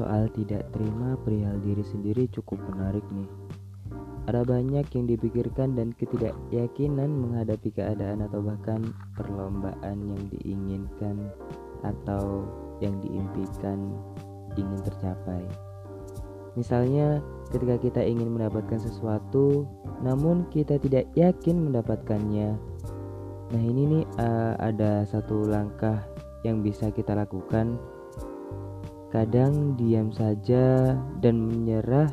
soal tidak terima perihal diri sendiri cukup menarik nih. Ada banyak yang dipikirkan dan ketidakyakinan menghadapi keadaan atau bahkan perlombaan yang diinginkan atau yang diimpikan ingin tercapai. Misalnya, ketika kita ingin mendapatkan sesuatu, namun kita tidak yakin mendapatkannya. Nah, ini nih uh, ada satu langkah yang bisa kita lakukan Kadang diam saja dan menyerah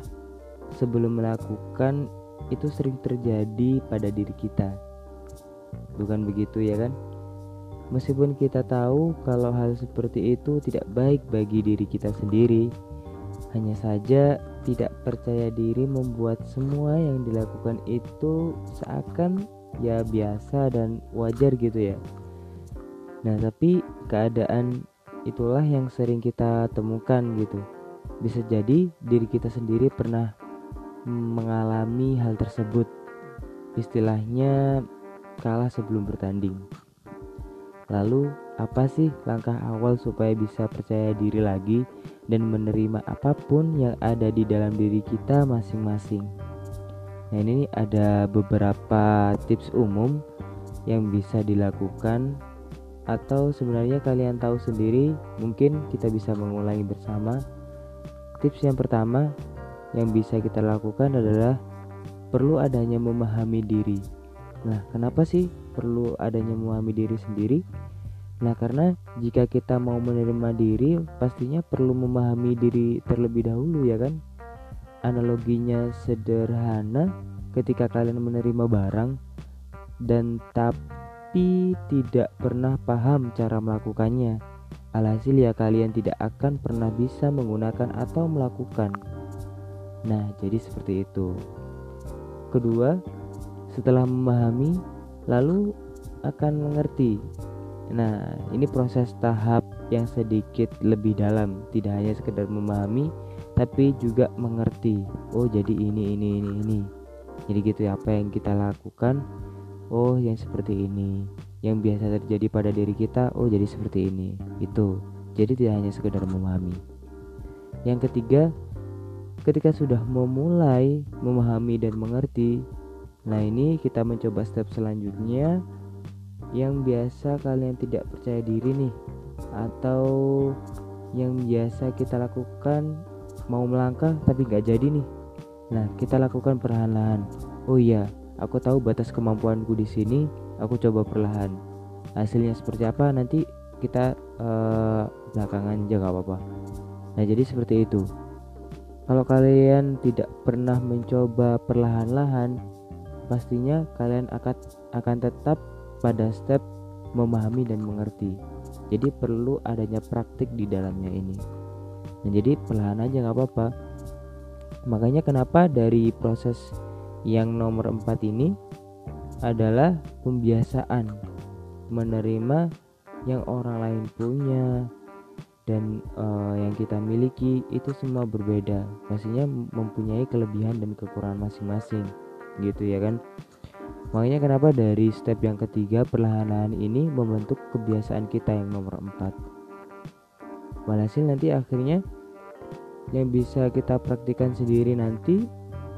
sebelum melakukan itu sering terjadi pada diri kita. Bukan begitu ya kan? Meskipun kita tahu kalau hal seperti itu tidak baik bagi diri kita sendiri, hanya saja tidak percaya diri membuat semua yang dilakukan itu seakan ya biasa dan wajar gitu ya. Nah, tapi keadaan itulah yang sering kita temukan gitu. Bisa jadi diri kita sendiri pernah mengalami hal tersebut. Istilahnya kalah sebelum bertanding. Lalu apa sih langkah awal supaya bisa percaya diri lagi dan menerima apa pun yang ada di dalam diri kita masing-masing? Nah ini ada beberapa tips umum yang bisa dilakukan atau sebenarnya kalian tahu sendiri mungkin kita bisa mengulangi bersama. Tips yang pertama yang bisa kita lakukan adalah perlu adanya memahami diri. Nah kenapa sih perlu adanya memahami diri sendiri? Nah karena jika kita mau menerima diri pastinya perlu memahami diri terlebih dahulu ya kan? Analoginya sederhana ketika kalian menerima barang dan tap tapi tidak pernah paham cara melakukannya. Alhasil ya kalian tidak akan pernah bisa menggunakan atau melakukan. Nah, jadi seperti itu. Kedua, setelah memahami lalu akan mengerti. Nah, ini proses tahap yang sedikit lebih dalam, tidak hanya sekedar memahami tapi juga mengerti. Oh, jadi ini ini ini ini. Jadi gitu ya apa yang kita lakukan oh yang seperti ini. Yang biasa terjadi pada diri kita oh jadi seperti ini. Itu. Jadi tidak hanya sekedar memahami. Yang ketiga ketika sudah memulai memahami dan mengerti nah ini kita mencoba step selanjutnya. Yang biasa kalian tidak percaya diri nih atau yang biasa kita lakukan mau melangkah tapi nggak jadi nih. Nah kita lakukan perlahan-lahan. Oh iya Aku tahu batas kemampuanku di sini. Aku coba perlahan. Hasilnya seperti apa nanti kita uh, belakangan aja gak apa-apa. Nah jadi seperti itu. Kalau kalian tidak pernah mencoba perlahan-lahan, pastinya kalian akan akan tetap pada step memahami dan mengerti. Jadi perlu adanya praktik di dalamnya ini. Nah jadi perlahan aja nggak apa-apa. Makanya kenapa dari proses yang nomor empat ini adalah pembiasaan. Menerima yang orang lain punya dan uh, yang kita miliki itu semua berbeda. Pastinya mempunyai kelebihan dan kekurangan masing-masing gitu ya kan? Makanya kenapa dari step yang ketiga perlahan-lahan ini membentuk kebiasaan kita yang nomor empat. Walhasil nanti akhirnya yang bisa kita praktikkan sendiri nanti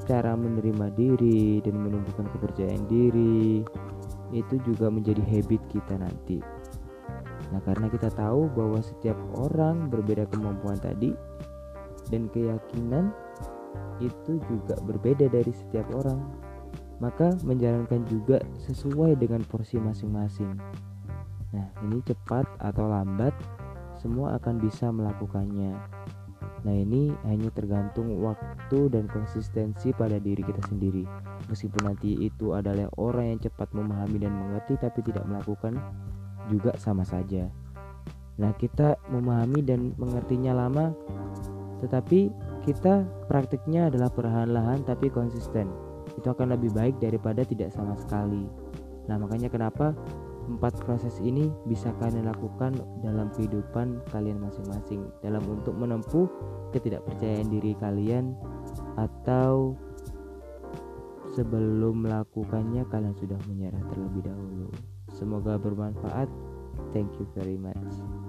cara menerima diri dan menumbuhkan kepercayaan diri itu juga menjadi habit kita nanti. Nah, karena kita tahu bahwa setiap orang berbeda kemampuan tadi dan keyakinan itu juga berbeda dari setiap orang. Maka menjalankan juga sesuai dengan porsi masing-masing. Nah, ini cepat atau lambat semua akan bisa melakukannya. Nah ini hanya tergantung waktu dan konsistensi pada diri kita sendiri. Meskipun nanti itu adalah orang yang cepat memahami dan mengerti tapi tidak melakukan juga sama saja. Nah kita memahami dan mengertinya lama Tetapi kita praktiknya adalah perlahan-lahan tapi konsisten. Itu akan lebih baik daripada tidak sama sekali. Nah makanya kenapa empat proses ini bisa kalian lakukan dalam kehidupan kalian masing-masing dalam untuk menempuh ketidakpercayaan diri kalian atau sebelum melakukannya kalian sudah menyerah terlebih dahulu. Semoga bermanfaat. Thank you very much.